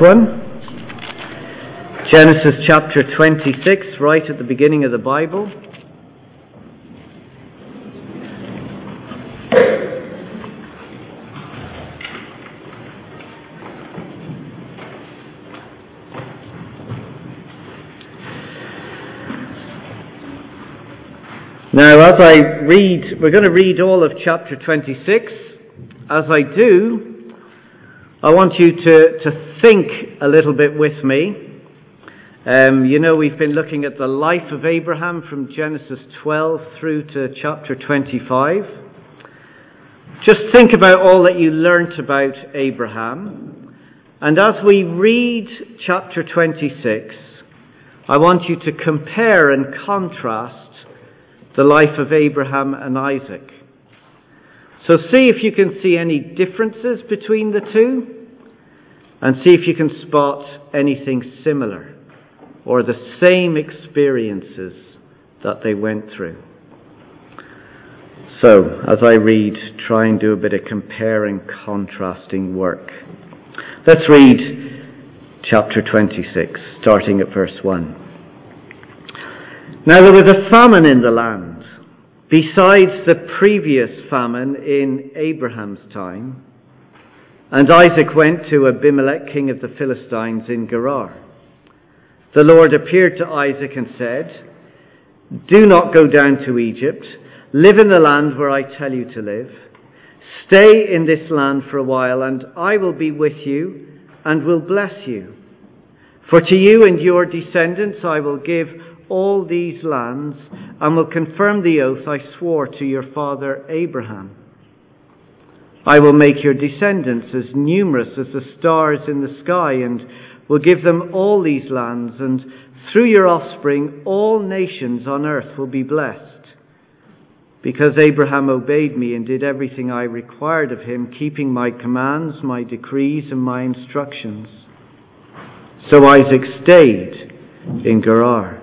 one. Genesis chapter 26, right at the beginning of the Bible. Now, as I read, we're going to read all of chapter 26. As I do, I want you to, to think a little bit with me. Um, you know, we've been looking at the life of Abraham from Genesis 12 through to chapter 25. Just think about all that you learnt about Abraham. And as we read chapter 26, I want you to compare and contrast the life of Abraham and Isaac. So see if you can see any differences between the two and see if you can spot anything similar or the same experiences that they went through. So, as I read, try and do a bit of comparing, contrasting work. Let's read chapter 26, starting at verse 1. Now there was a famine in the land besides the previous famine in Abraham's time. And Isaac went to Abimelech, king of the Philistines, in Gerar. The Lord appeared to Isaac and said, Do not go down to Egypt. Live in the land where I tell you to live. Stay in this land for a while, and I will be with you and will bless you. For to you and your descendants I will give all these lands and will confirm the oath I swore to your father Abraham. I will make your descendants as numerous as the stars in the sky and will give them all these lands, and through your offspring all nations on earth will be blessed. Because Abraham obeyed me and did everything I required of him, keeping my commands, my decrees, and my instructions. So Isaac stayed in Gerar.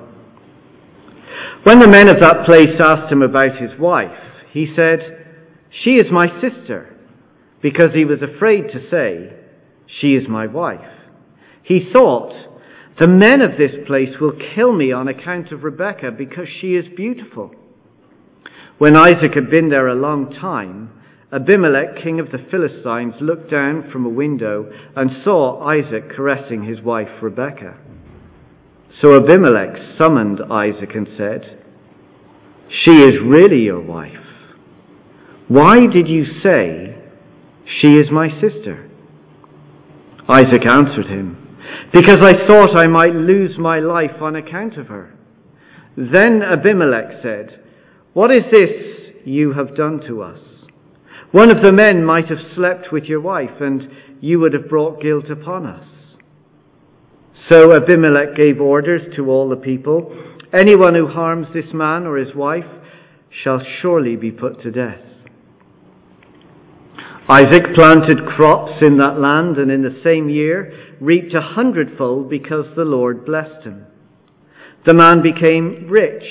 When the men of that place asked him about his wife, he said, She is my sister, because he was afraid to say, She is my wife. He thought, The men of this place will kill me on account of Rebekah, because she is beautiful. When Isaac had been there a long time, Abimelech, king of the Philistines, looked down from a window and saw Isaac caressing his wife Rebekah. So Abimelech summoned Isaac and said, She is really your wife. Why did you say, She is my sister? Isaac answered him, Because I thought I might lose my life on account of her. Then Abimelech said, What is this you have done to us? One of the men might have slept with your wife, and you would have brought guilt upon us. So Abimelech gave orders to all the people Anyone who harms this man or his wife shall surely be put to death. Isaac planted crops in that land and in the same year reaped a hundredfold because the Lord blessed him. The man became rich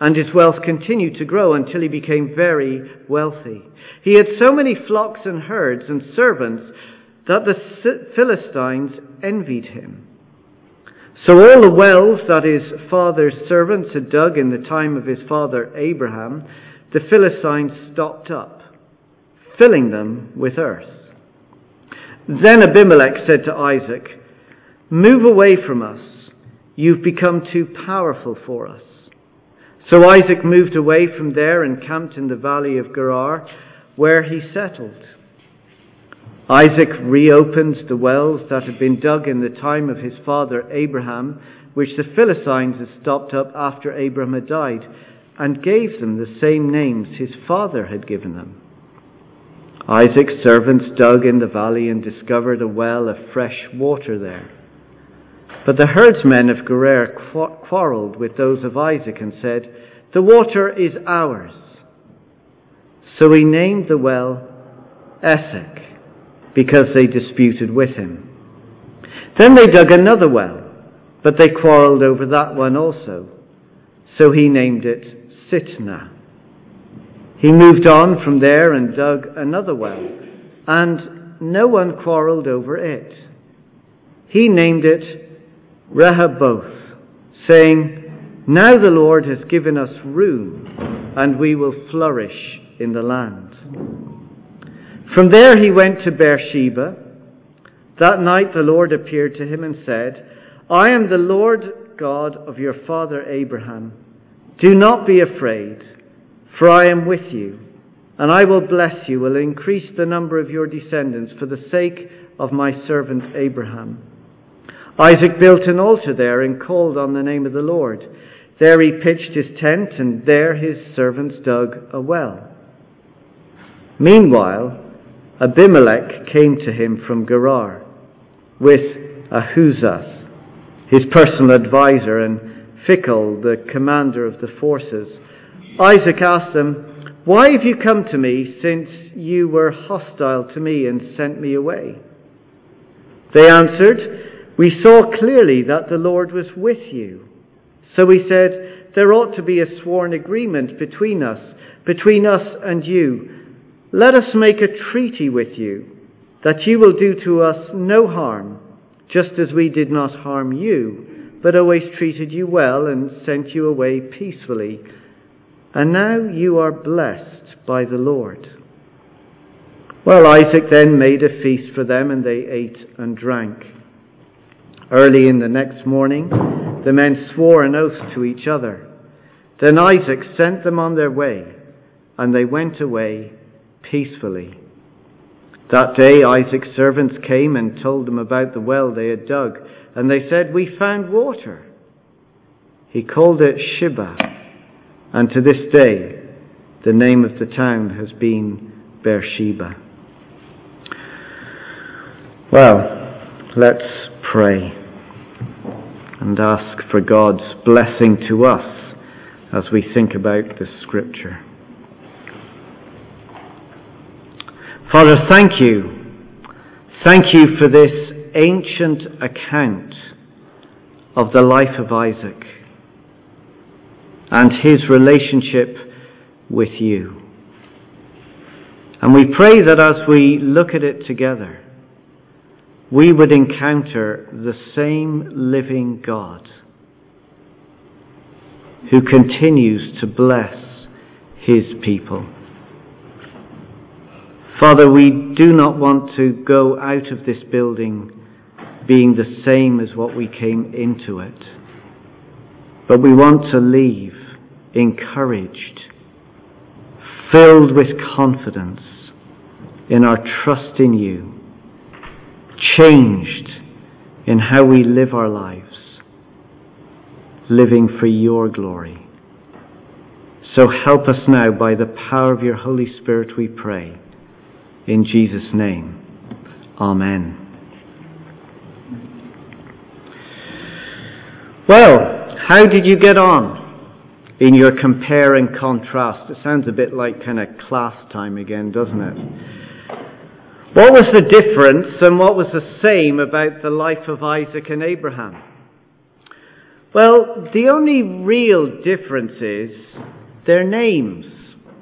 and his wealth continued to grow until he became very wealthy. He had so many flocks and herds and servants that the Philistines envied him. So all the wells that his father's servants had dug in the time of his father Abraham, the Philistines stopped up, filling them with earth. Then Abimelech said to Isaac, Move away from us. You've become too powerful for us. So Isaac moved away from there and camped in the valley of Gerar, where he settled. Isaac reopened the wells that had been dug in the time of his father Abraham, which the Philistines had stopped up after Abraham had died, and gave them the same names his father had given them. Isaac's servants dug in the valley and discovered a well of fresh water there. But the herdsmen of Gerar quarreled with those of Isaac and said, The water is ours. So he named the well Esek because they disputed with him. Then they dug another well, but they quarreled over that one also. So he named it Sitnah. He moved on from there and dug another well, and no one quarreled over it. he named it Rehoboth, saying, Now the Lord has given us room, and we will flourish in the land. From there he went to Beersheba. That night the Lord appeared to him and said, I am the Lord God of your father Abraham. Do not be afraid, for I am with you, and I will bless you, will increase the number of your descendants for the sake of my servant Abraham. Isaac built an altar there and called on the name of the Lord. There he pitched his tent, and there his servants dug a well. Meanwhile, Abimelech came to him from Gerar with Ahuzzath, his personal advisor, and Phicol, the commander of the forces. Isaac asked them, Why have you come to me since you were hostile to me and sent me away? They answered, We saw clearly that the Lord was with you. So we said, There ought to be a sworn agreement between us, between us and you let us make a treaty with you that you will do to us no harm, just as we did not harm you, but always treated you well and sent you away peacefully. And now you are blessed by the Lord. Well, Isaac then made a feast for them, and they ate and drank. Early in the next morning, the men swore an oath to each other. Then Isaac sent them on their way, and they went away peacefully. That day Isaac's servants came and told them about the well they had dug, and they said, We found water. He called it Shibah, and to this day the name of the town has been Beersheba. Well, let's pray and ask for God's blessing to us as we think about this scripture. Father, thank you. Thank you for this ancient account of the life of Isaac and his relationship with you. And we pray that as we look at it together, we would encounter the same living God who continues to bless his people. Father, we do not want to go out of this building being the same as what we came into it, but we want to leave encouraged, filled with confidence in our trust in you, changed in how we live our lives, living for your glory. So help us now by the power of your Holy Spirit, we pray. In Jesus' name, Amen. Well, how did you get on in your compare and contrast? It sounds a bit like kind of class time again, doesn't it? What was the difference and what was the same about the life of Isaac and Abraham? Well, the only real difference is their names.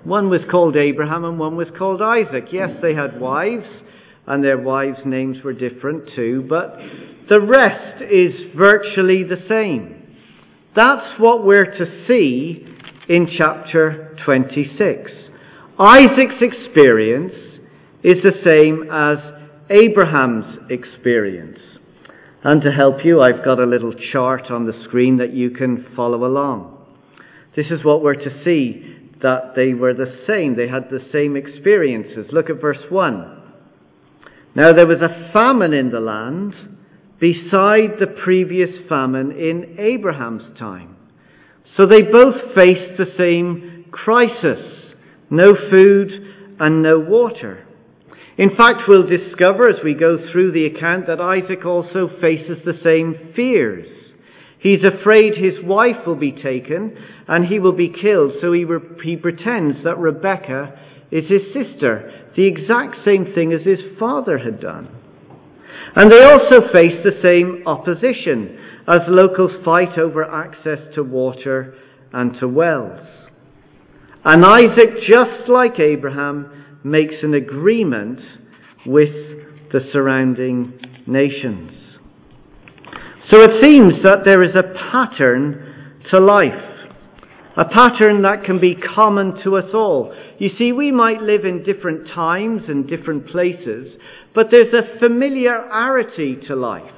One was called Abraham and one was called Isaac. Yes, they had wives, and their wives' names were different too, but the rest is virtually the same. That's what we're to see in chapter 26. Isaac's experience is the same as Abraham's experience. And to help you, I've got a little chart on the screen that you can follow along. This is what we're to see that they were the same. They had the same experiences. Look at verse 1. Now there was a famine in the land beside the previous famine in Abraham's time. So they both faced the same crisis. No food and no water. In fact, we'll discover as we go through the account that Isaac also faces the same fears. He's afraid his wife will be taken and he will be killed, so he, re- he pretends that Rebecca is his sister, the exact same thing as his father had done. And they also face the same opposition as locals fight over access to water and to wells. And Isaac, just like Abraham, makes an agreement with the surrounding nations. So it seems that there is a pattern to life. A pattern that can be common to us all. You see, we might live in different times and different places, but there's a familiarity to life.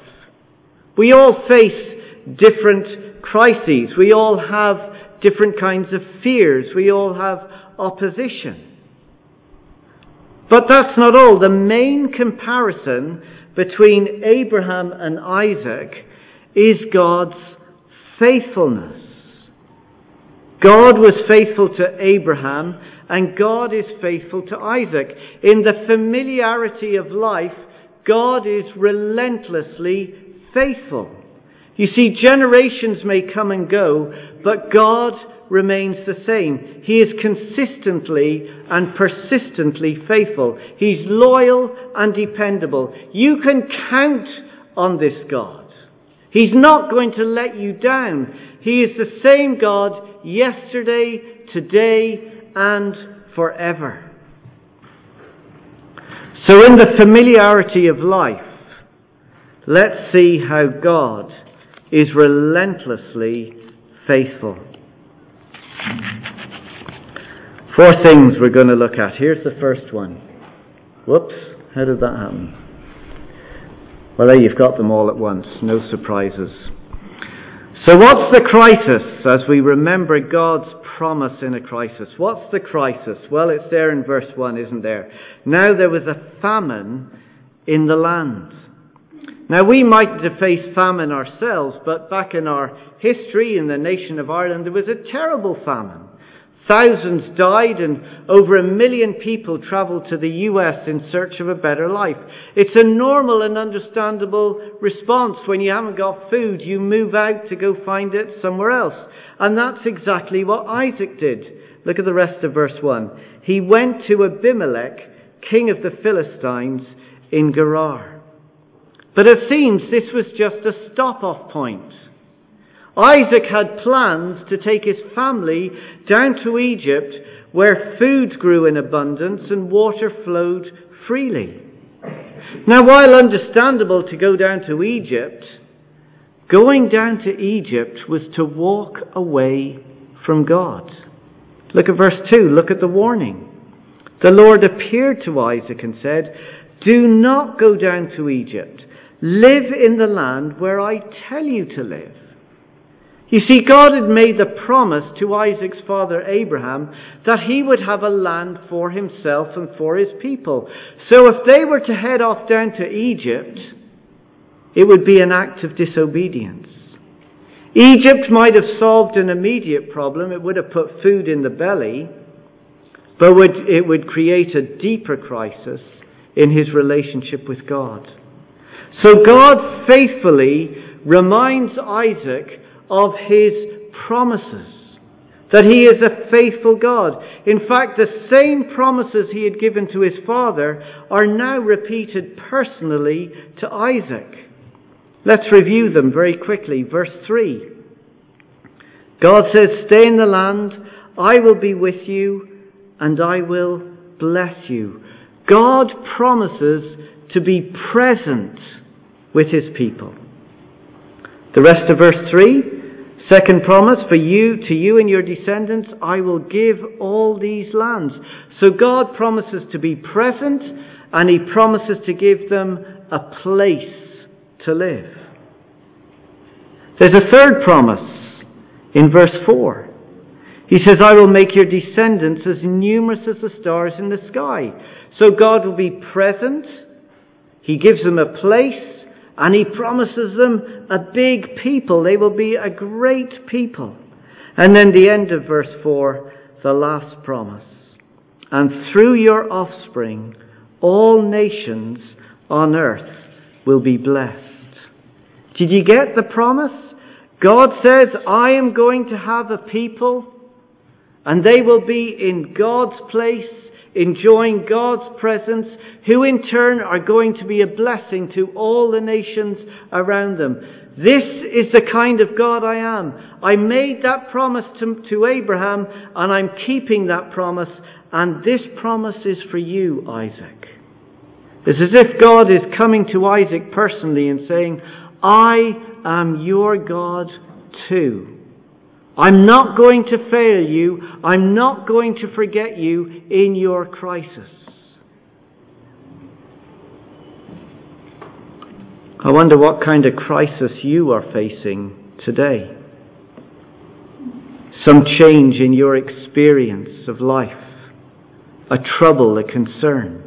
We all face different crises. We all have different kinds of fears. We all have opposition. But that's not all. The main comparison between Abraham and Isaac is God's faithfulness. God was faithful to Abraham and God is faithful to Isaac. In the familiarity of life, God is relentlessly faithful. You see, generations may come and go, but God remains the same. He is consistently and persistently faithful. He's loyal and dependable. You can count on this God. He's not going to let you down. He is the same God yesterday, today, and forever. So in the familiarity of life, let's see how God is relentlessly faithful. Four things we're going to look at. Here's the first one. Whoops, how did that happen? Well, there you've got them all at once. No surprises. So, what's the crisis as we remember God's promise in a crisis? What's the crisis? Well, it's there in verse 1, isn't there? Now there was a famine in the land. Now, we might faced famine ourselves, but back in our history in the nation of Ireland, there was a terrible famine. Thousands died and over a million people travelled to the US in search of a better life. It's a normal and understandable response. When you haven't got food, you move out to go find it somewhere else. And that's exactly what Isaac did. Look at the rest of verse 1. He went to Abimelech, king of the Philistines, in Gerar. But it seems this was just a stop off point. Isaac had plans to take his family down to Egypt where food grew in abundance and water flowed freely. Now, while understandable to go down to Egypt, going down to Egypt was to walk away from God. Look at verse 2. Look at the warning. The Lord appeared to Isaac and said, Do not go down to Egypt. Live in the land where I tell you to live. You see, God had made the promise to Isaac's father Abraham that he would have a land for himself and for his people. So if they were to head off down to Egypt, it would be an act of disobedience. Egypt might have solved an immediate problem. It would have put food in the belly, but it would create a deeper crisis in his relationship with God. So God faithfully reminds Isaac of his promises. That he is a faithful God. In fact, the same promises he had given to his father are now repeated personally to Isaac. Let's review them very quickly. Verse 3. God says, Stay in the land, I will be with you, and I will bless you. God promises to be present with his people. The rest of verse 3 Second promise, for you, to you and your descendants, I will give all these lands. So God promises to be present and He promises to give them a place to live. There's a third promise in verse 4. He says, I will make your descendants as numerous as the stars in the sky. So God will be present. He gives them a place and he promises them a big people. They will be a great people. And then the end of verse 4, the last promise. And through your offspring, all nations on earth will be blessed. Did you get the promise? God says, I am going to have a people, and they will be in God's place enjoying God's presence, who in turn are going to be a blessing to all the nations around them. This is the kind of God I am. I made that promise to, to Abraham, and I'm keeping that promise, and this promise is for you, Isaac. It's as if God is coming to Isaac personally and saying, I am your God too. I'm not going to fail you. I'm not going to forget you in your crisis. I wonder what kind of crisis you are facing today. Some change in your experience of life, a trouble, a concern.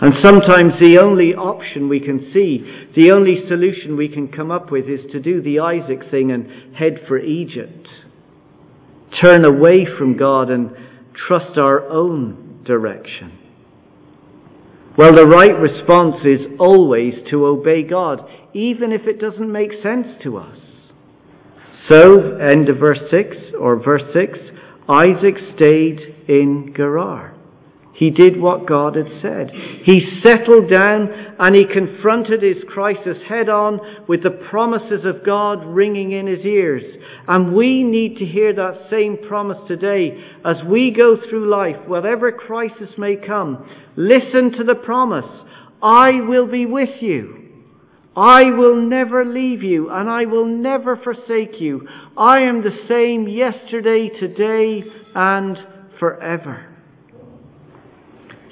And sometimes the only option we can see, the only solution we can come up with is to do the Isaac thing and head for Egypt. Turn away from God and trust our own direction. Well, the right response is always to obey God, even if it doesn't make sense to us. So, end of verse 6, or verse 6, Isaac stayed in Gerar. He did what God had said. He settled down and he confronted his crisis head on with the promises of God ringing in his ears. And we need to hear that same promise today as we go through life, whatever crisis may come. Listen to the promise. I will be with you. I will never leave you and I will never forsake you. I am the same yesterday, today, and forever.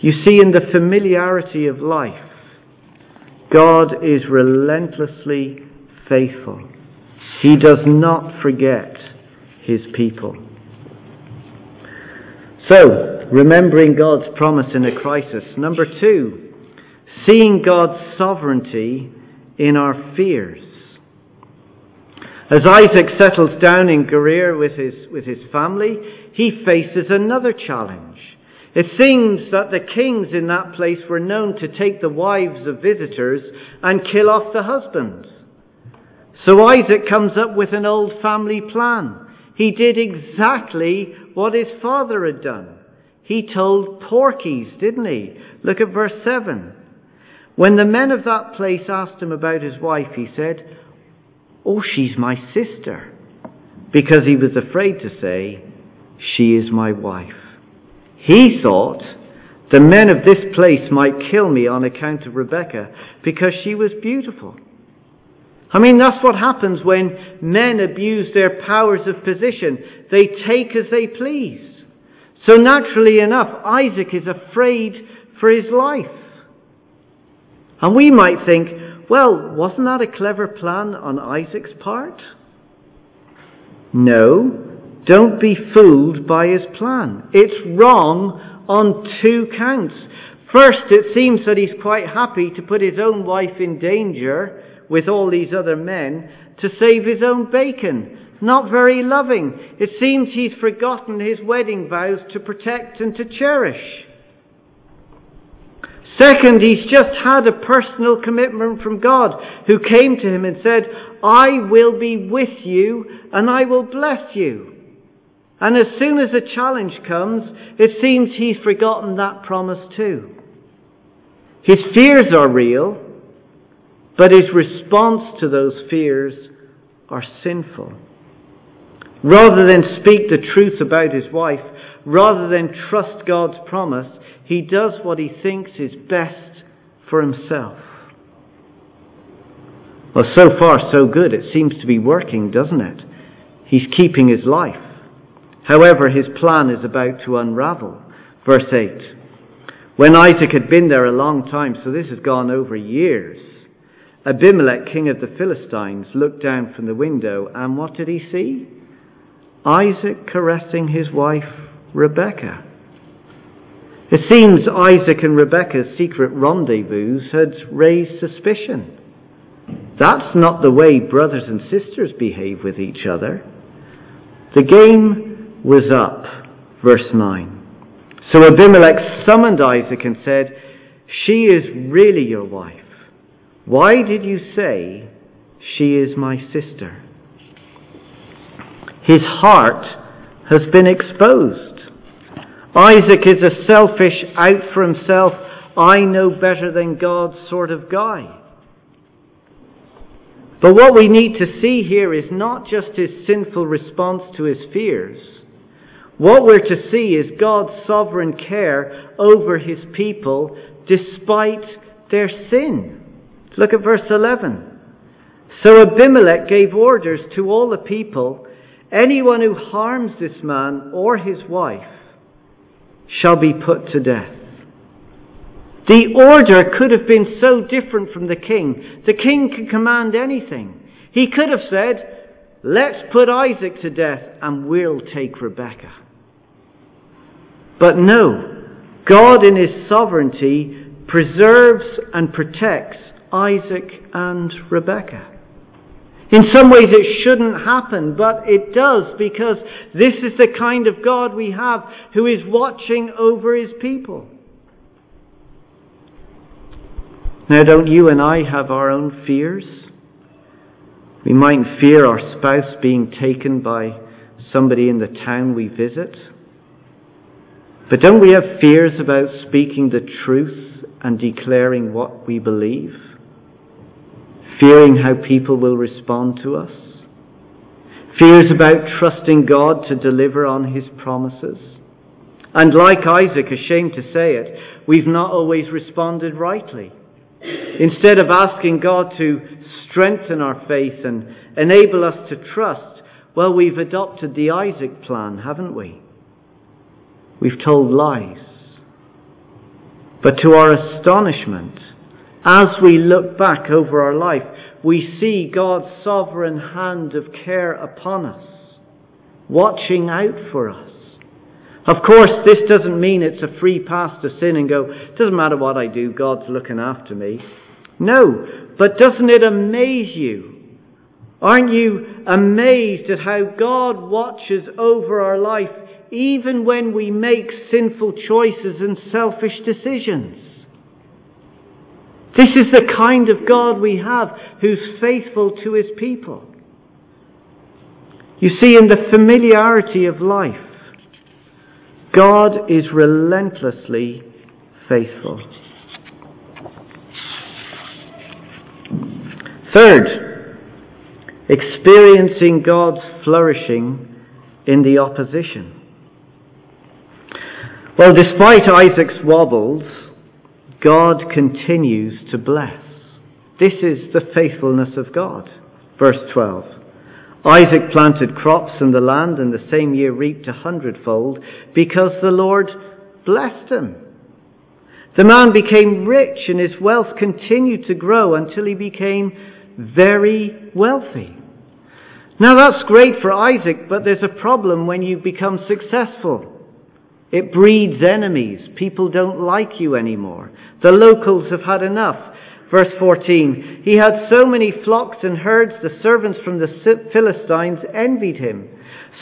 You see, in the familiarity of life, God is relentlessly faithful. He does not forget his people. So, remembering God's promise in a crisis. Number two, seeing God's sovereignty in our fears. As Isaac settles down in Gerar with his, with his family, he faces another challenge. It seems that the kings in that place were known to take the wives of visitors and kill off the husbands. So Isaac comes up with an old family plan. He did exactly what his father had done. He told porkies, didn't he? Look at verse 7. When the men of that place asked him about his wife, he said, Oh, she's my sister. Because he was afraid to say, She is my wife. He thought the men of this place might kill me on account of Rebekah because she was beautiful. I mean, that's what happens when men abuse their powers of position. They take as they please. So naturally enough, Isaac is afraid for his life. And we might think, well, wasn't that a clever plan on Isaac's part? No, don't be fooled by his plan. It's wrong on two counts. First, it seems that he's quite happy to put his own wife in danger with all these other men to save his own bacon. Not very loving. It seems he's forgotten his wedding vows to protect and to cherish. Second, he's just had a personal commitment from God who came to him and said, I will be with you and I will bless you. And as soon as a challenge comes, it seems he's forgotten that promise too. His fears are real, but his response to those fears are sinful. Rather than speak the truth about his wife, rather than trust God's promise, he does what he thinks is best for himself. Well, so far, so good. It seems to be working, doesn't it? He's keeping his life. However, his plan is about to unravel. Verse 8. When Isaac had been there a long time, so this has gone over years, Abimelech, king of the Philistines, looked down from the window, and what did he see? Isaac caressing his wife, Rebekah. It seems Isaac and Rebekah's secret rendezvous had raised suspicion. That's not the way brothers and sisters behave with each other. The game was up. Verse 9. So Abimelech summoned Isaac and said, She is really your wife. Why did you say, She is my sister? His heart has been exposed. Isaac is a selfish, out for himself, I know better than God sort of guy. But what we need to see here is not just his sinful response to his fears what we're to see is God's sovereign care over his people despite their sin. Look at verse 11. So Abimelech gave orders to all the people anyone who harms this man or his wife shall be put to death. The order could have been so different from the king. The king could command anything. He could have said, Let's put Isaac to death and we'll take Rebekah. But no, God in his sovereignty preserves and protects Isaac and Rebekah. In some ways it shouldn't happen, but it does because this is the kind of God we have who is watching over his people. Now, don't you and I have our own fears? We might fear our spouse being taken by somebody in the town we visit. But don't we have fears about speaking the truth and declaring what we believe? Fearing how people will respond to us? Fears about trusting God to deliver on His promises? And like Isaac, ashamed to say it, we've not always responded rightly. Instead of asking God to strengthen our faith and enable us to trust, well, we've adopted the Isaac plan, haven't we? We've told lies. But to our astonishment, as we look back over our life, we see God's sovereign hand of care upon us, watching out for us. Of course, this doesn't mean it's a free pass to sin and go, it doesn't matter what I do, God's looking after me. No, but doesn't it amaze you? Aren't you amazed at how God watches over our life even when we make sinful choices and selfish decisions? This is the kind of God we have who's faithful to his people. You see, in the familiarity of life, God is relentlessly faithful. Third, experiencing God's flourishing in the opposition. Well, despite Isaac's wobbles, God continues to bless. This is the faithfulness of God. Verse 12. Isaac planted crops in the land and the same year reaped a hundredfold because the Lord blessed him. The man became rich and his wealth continued to grow until he became very wealthy. Now that's great for Isaac, but there's a problem when you become successful. It breeds enemies. People don't like you anymore. The locals have had enough. Verse 14 He had so many flocks and herds, the servants from the Philistines envied him.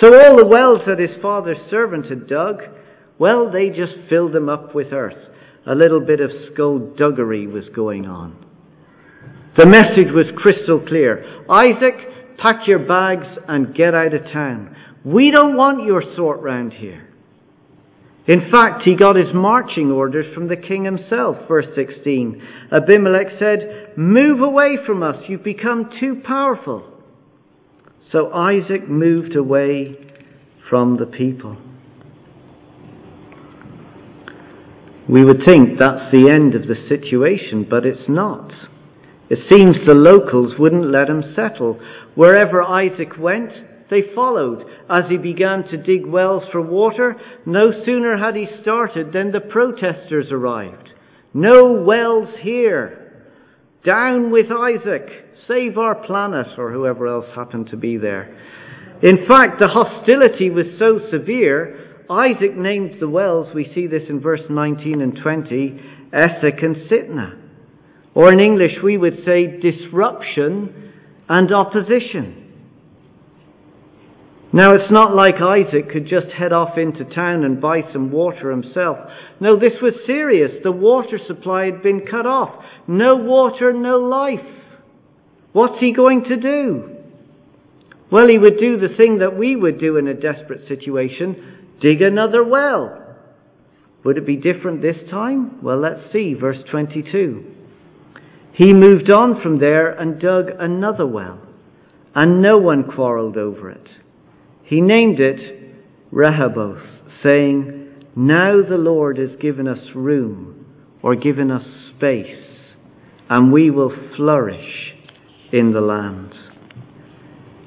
So all the wells that his father's servant had dug, well, they just filled them up with earth. A little bit of skullduggery was going on. The message was crystal clear Isaac, pack your bags and get out of town. We don't want your sort round here. In fact, he got his marching orders from the king himself. Verse 16. Abimelech said, Move away from us, you've become too powerful. So Isaac moved away from the people. We would think that's the end of the situation, but it's not. It seems the locals wouldn't let him settle. Wherever Isaac went, they followed as he began to dig wells for water. No sooner had he started than the protesters arrived. No wells here. Down with Isaac. Save our planet, or whoever else happened to be there. In fact, the hostility was so severe, Isaac named the wells, we see this in verse 19 and 20, Esek and Sitnah. Or in English, we would say disruption and opposition. Now, it's not like Isaac could just head off into town and buy some water himself. No, this was serious. The water supply had been cut off. No water, no life. What's he going to do? Well, he would do the thing that we would do in a desperate situation dig another well. Would it be different this time? Well, let's see. Verse 22. He moved on from there and dug another well, and no one quarreled over it. He named it Rehoboth, saying, Now the Lord has given us room, or given us space, and we will flourish in the land.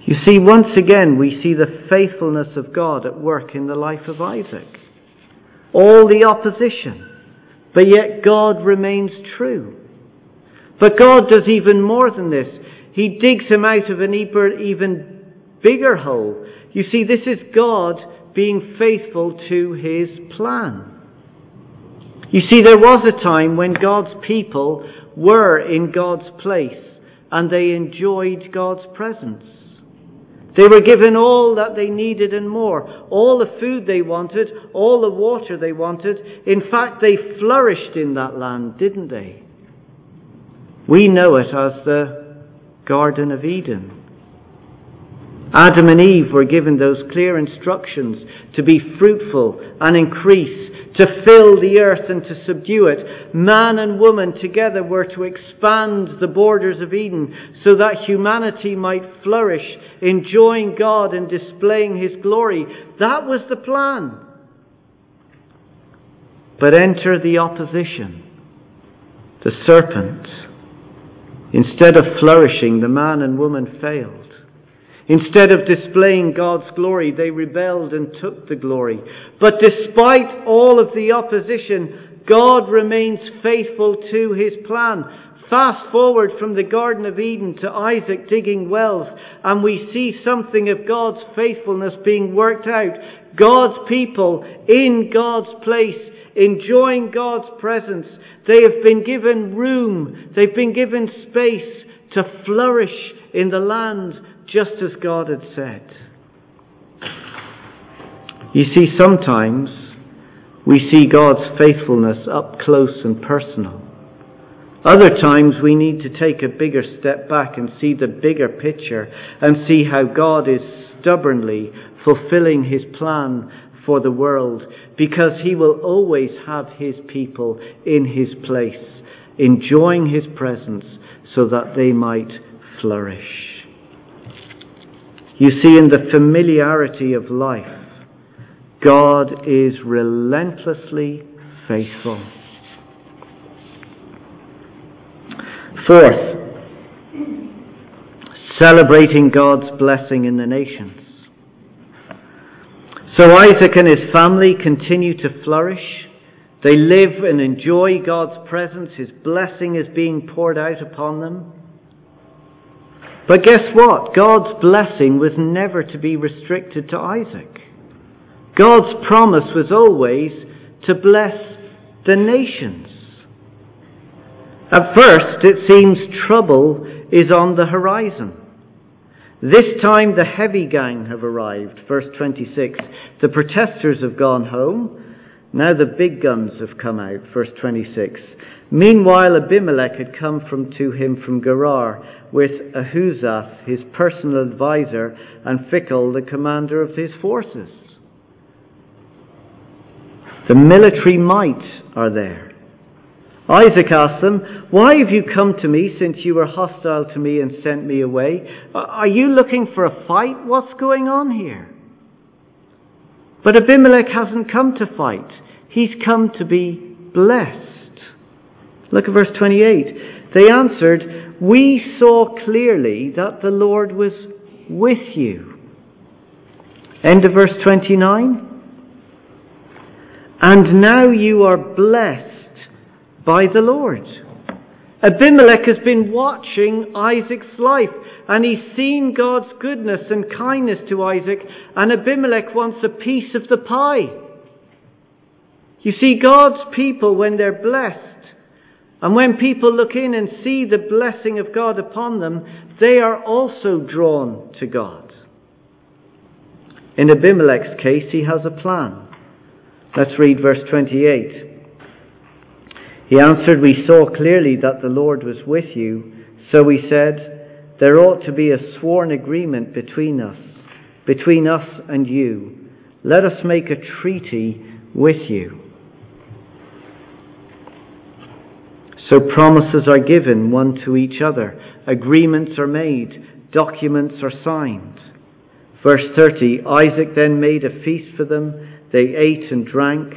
You see, once again, we see the faithfulness of God at work in the life of Isaac. All the opposition, but yet God remains true. But God does even more than this. He digs him out of an even bigger hole. You see, this is God being faithful to his plan. You see, there was a time when God's people were in God's place and they enjoyed God's presence. They were given all that they needed and more. All the food they wanted, all the water they wanted. In fact, they flourished in that land, didn't they? We know it as the Garden of Eden. Adam and Eve were given those clear instructions to be fruitful and increase, to fill the earth and to subdue it. Man and woman together were to expand the borders of Eden so that humanity might flourish, enjoying God and displaying His glory. That was the plan. But enter the opposition, the serpent. Instead of flourishing, the man and woman failed. Instead of displaying God's glory, they rebelled and took the glory. But despite all of the opposition, God remains faithful to his plan. Fast forward from the Garden of Eden to Isaac digging wells, and we see something of God's faithfulness being worked out. God's people in God's place, enjoying God's presence. They have been given room, they've been given space to flourish in the land just as God had said. You see, sometimes we see God's faithfulness up close and personal. Other times we need to take a bigger step back and see the bigger picture and see how God is stubbornly fulfilling his plan for the world because he will always have his people in his place, enjoying his presence so that they might flourish. You see, in the familiarity of life, God is relentlessly faithful. Fourth, celebrating God's blessing in the nations. So Isaac and his family continue to flourish. They live and enjoy God's presence. His blessing is being poured out upon them. But guess what? God's blessing was never to be restricted to Isaac. God's promise was always to bless the nations. At first, it seems trouble is on the horizon. This time, the heavy gang have arrived. Verse 26. The protesters have gone home. Now the big guns have come out. Verse 26. Meanwhile, Abimelech had come from to him from Gerar with Ahuzzath, his personal adviser, and Phicol, the commander of his forces. The military might are there. Isaac asked them, Why have you come to me since you were hostile to me and sent me away? Are you looking for a fight? What's going on here? But Abimelech hasn't come to fight. He's come to be blessed. Look at verse 28. They answered, We saw clearly that the Lord was with you. End of verse 29. And now you are blessed by the Lord. Abimelech has been watching Isaac's life and he's seen God's goodness and kindness to Isaac, and Abimelech wants a piece of the pie. You see, God's people, when they're blessed, and when people look in and see the blessing of God upon them, they are also drawn to God. In Abimelech's case, he has a plan. Let's read verse 28. He answered, We saw clearly that the Lord was with you. So we said, There ought to be a sworn agreement between us, between us and you. Let us make a treaty with you. So promises are given one to each other, agreements are made, documents are signed. Verse 30 Isaac then made a feast for them, they ate and drank.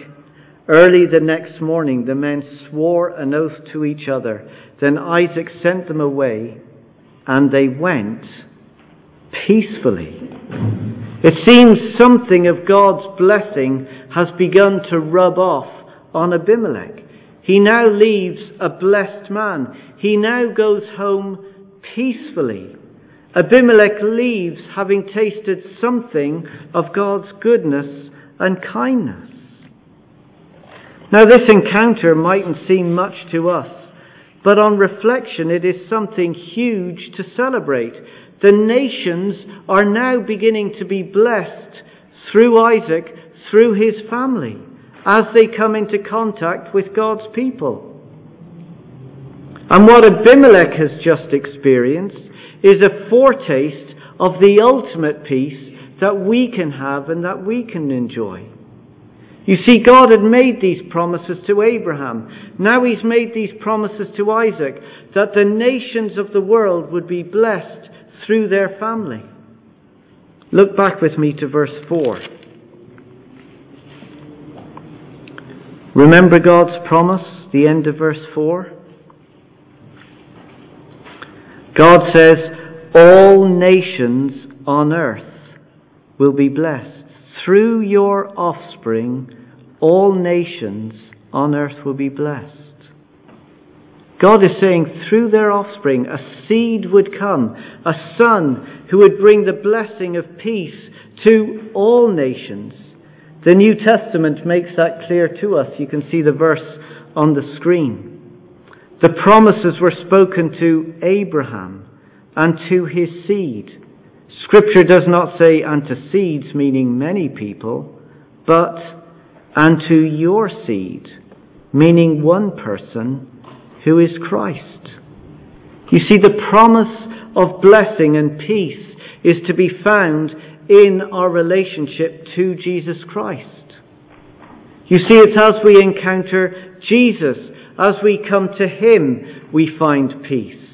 Early the next morning the men swore an oath to each other. Then Isaac sent them away, and they went peacefully. It seems something of God's blessing has begun to rub off on Abimelech. He now leaves a blessed man. He now goes home peacefully. Abimelech leaves having tasted something of God's goodness and kindness. Now, this encounter mightn't seem much to us, but on reflection, it is something huge to celebrate. The nations are now beginning to be blessed through Isaac, through his family, as they come into contact with God's people. And what Abimelech has just experienced is a foretaste of the ultimate peace that we can have and that we can enjoy. You see, God had made these promises to Abraham. Now He's made these promises to Isaac that the nations of the world would be blessed through their family. Look back with me to verse 4. Remember God's promise, the end of verse 4? God says, All nations on earth will be blessed. Through your offspring, all nations on earth will be blessed. God is saying through their offspring a seed would come, a son who would bring the blessing of peace to all nations. The New Testament makes that clear to us. You can see the verse on the screen. The promises were spoken to Abraham and to his seed. Scripture does not say unto seeds, meaning many people, but unto your seed, meaning one person who is Christ. You see, the promise of blessing and peace is to be found in our relationship to Jesus Christ. You see, it's as we encounter Jesus, as we come to Him, we find peace.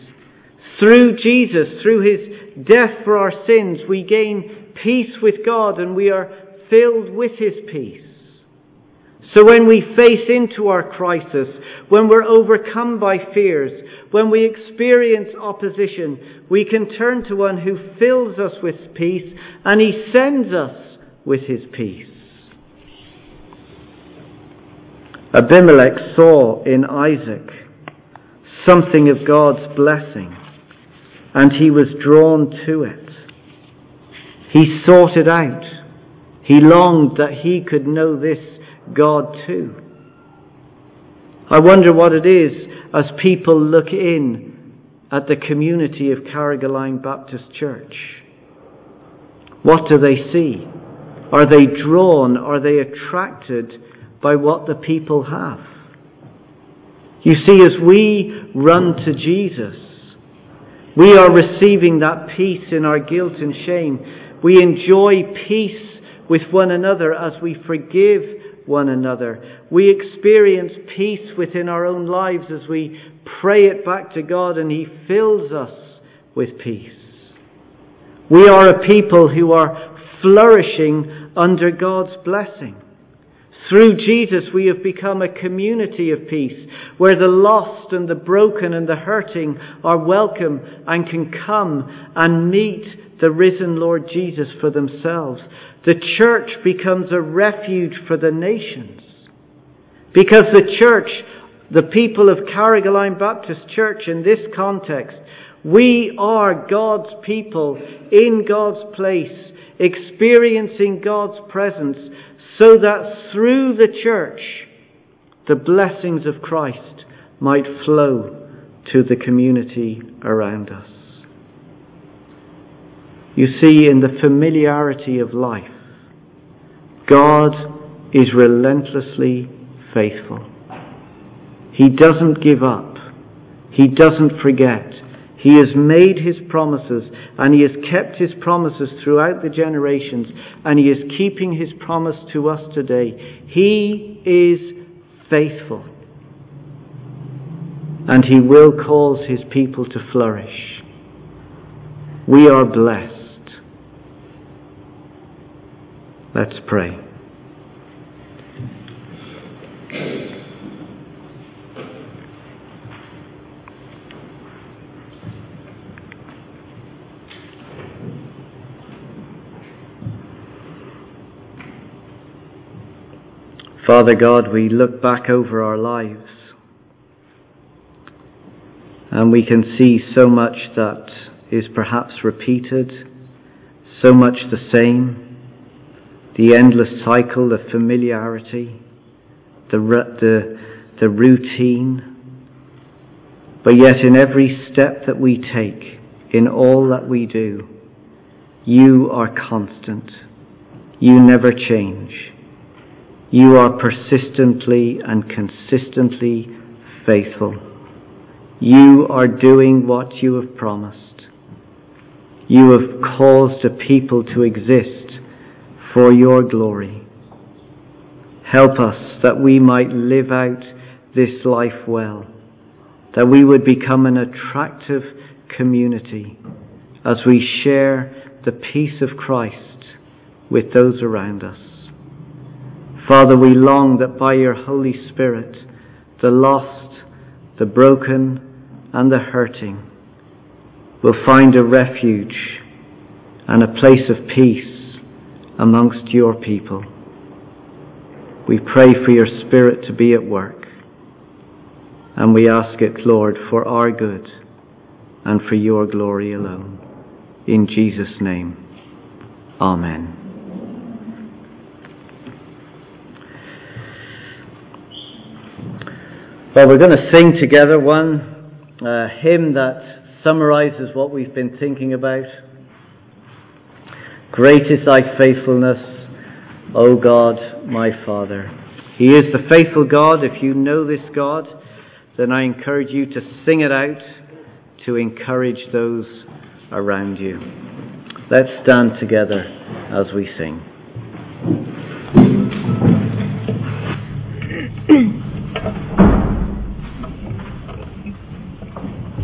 Through Jesus, through His death for our sins, we gain peace with God and we are filled with His peace. So when we face into our crisis, when we're overcome by fears, when we experience opposition, we can turn to one who fills us with peace and he sends us with his peace. Abimelech saw in Isaac something of God's blessing and he was drawn to it. He sought it out. He longed that he could know this God too. I wonder what it is as people look in at the community of Carrigaline Baptist Church. What do they see? Are they drawn? Are they attracted by what the people have? You see, as we run to Jesus, we are receiving that peace in our guilt and shame. We enjoy peace with one another as we forgive one another. We experience peace within our own lives as we pray it back to God and He fills us with peace. We are a people who are flourishing under God's blessing. Through Jesus, we have become a community of peace where the lost and the broken and the hurting are welcome and can come and meet the risen Lord Jesus for themselves. The church becomes a refuge for the nations. Because the church, the people of Carrigaline Baptist Church in this context, we are God's people in God's place, experiencing God's presence, so that through the church, the blessings of Christ might flow to the community around us. You see, in the familiarity of life, God is relentlessly faithful. He doesn't give up. He doesn't forget. He has made his promises and he has kept his promises throughout the generations and he is keeping his promise to us today. He is faithful and he will cause his people to flourish. We are blessed. Let's pray. Father God, we look back over our lives and we can see so much that is perhaps repeated, so much the same, the endless cycle of familiarity, the, the, the routine. But yet, in every step that we take, in all that we do, you are constant. You never change. You are persistently and consistently faithful. You are doing what you have promised. You have caused a people to exist for your glory. Help us that we might live out this life well, that we would become an attractive community as we share the peace of Christ with those around us. Father, we long that by your Holy Spirit, the lost, the broken, and the hurting will find a refuge and a place of peace amongst your people. We pray for your Spirit to be at work, and we ask it, Lord, for our good and for your glory alone. In Jesus' name, Amen. Well, we're going to sing together one uh, hymn that summarizes what we've been thinking about. Great is thy faithfulness, O God, my Father. He is the faithful God. If you know this God, then I encourage you to sing it out to encourage those around you. Let's stand together as we sing.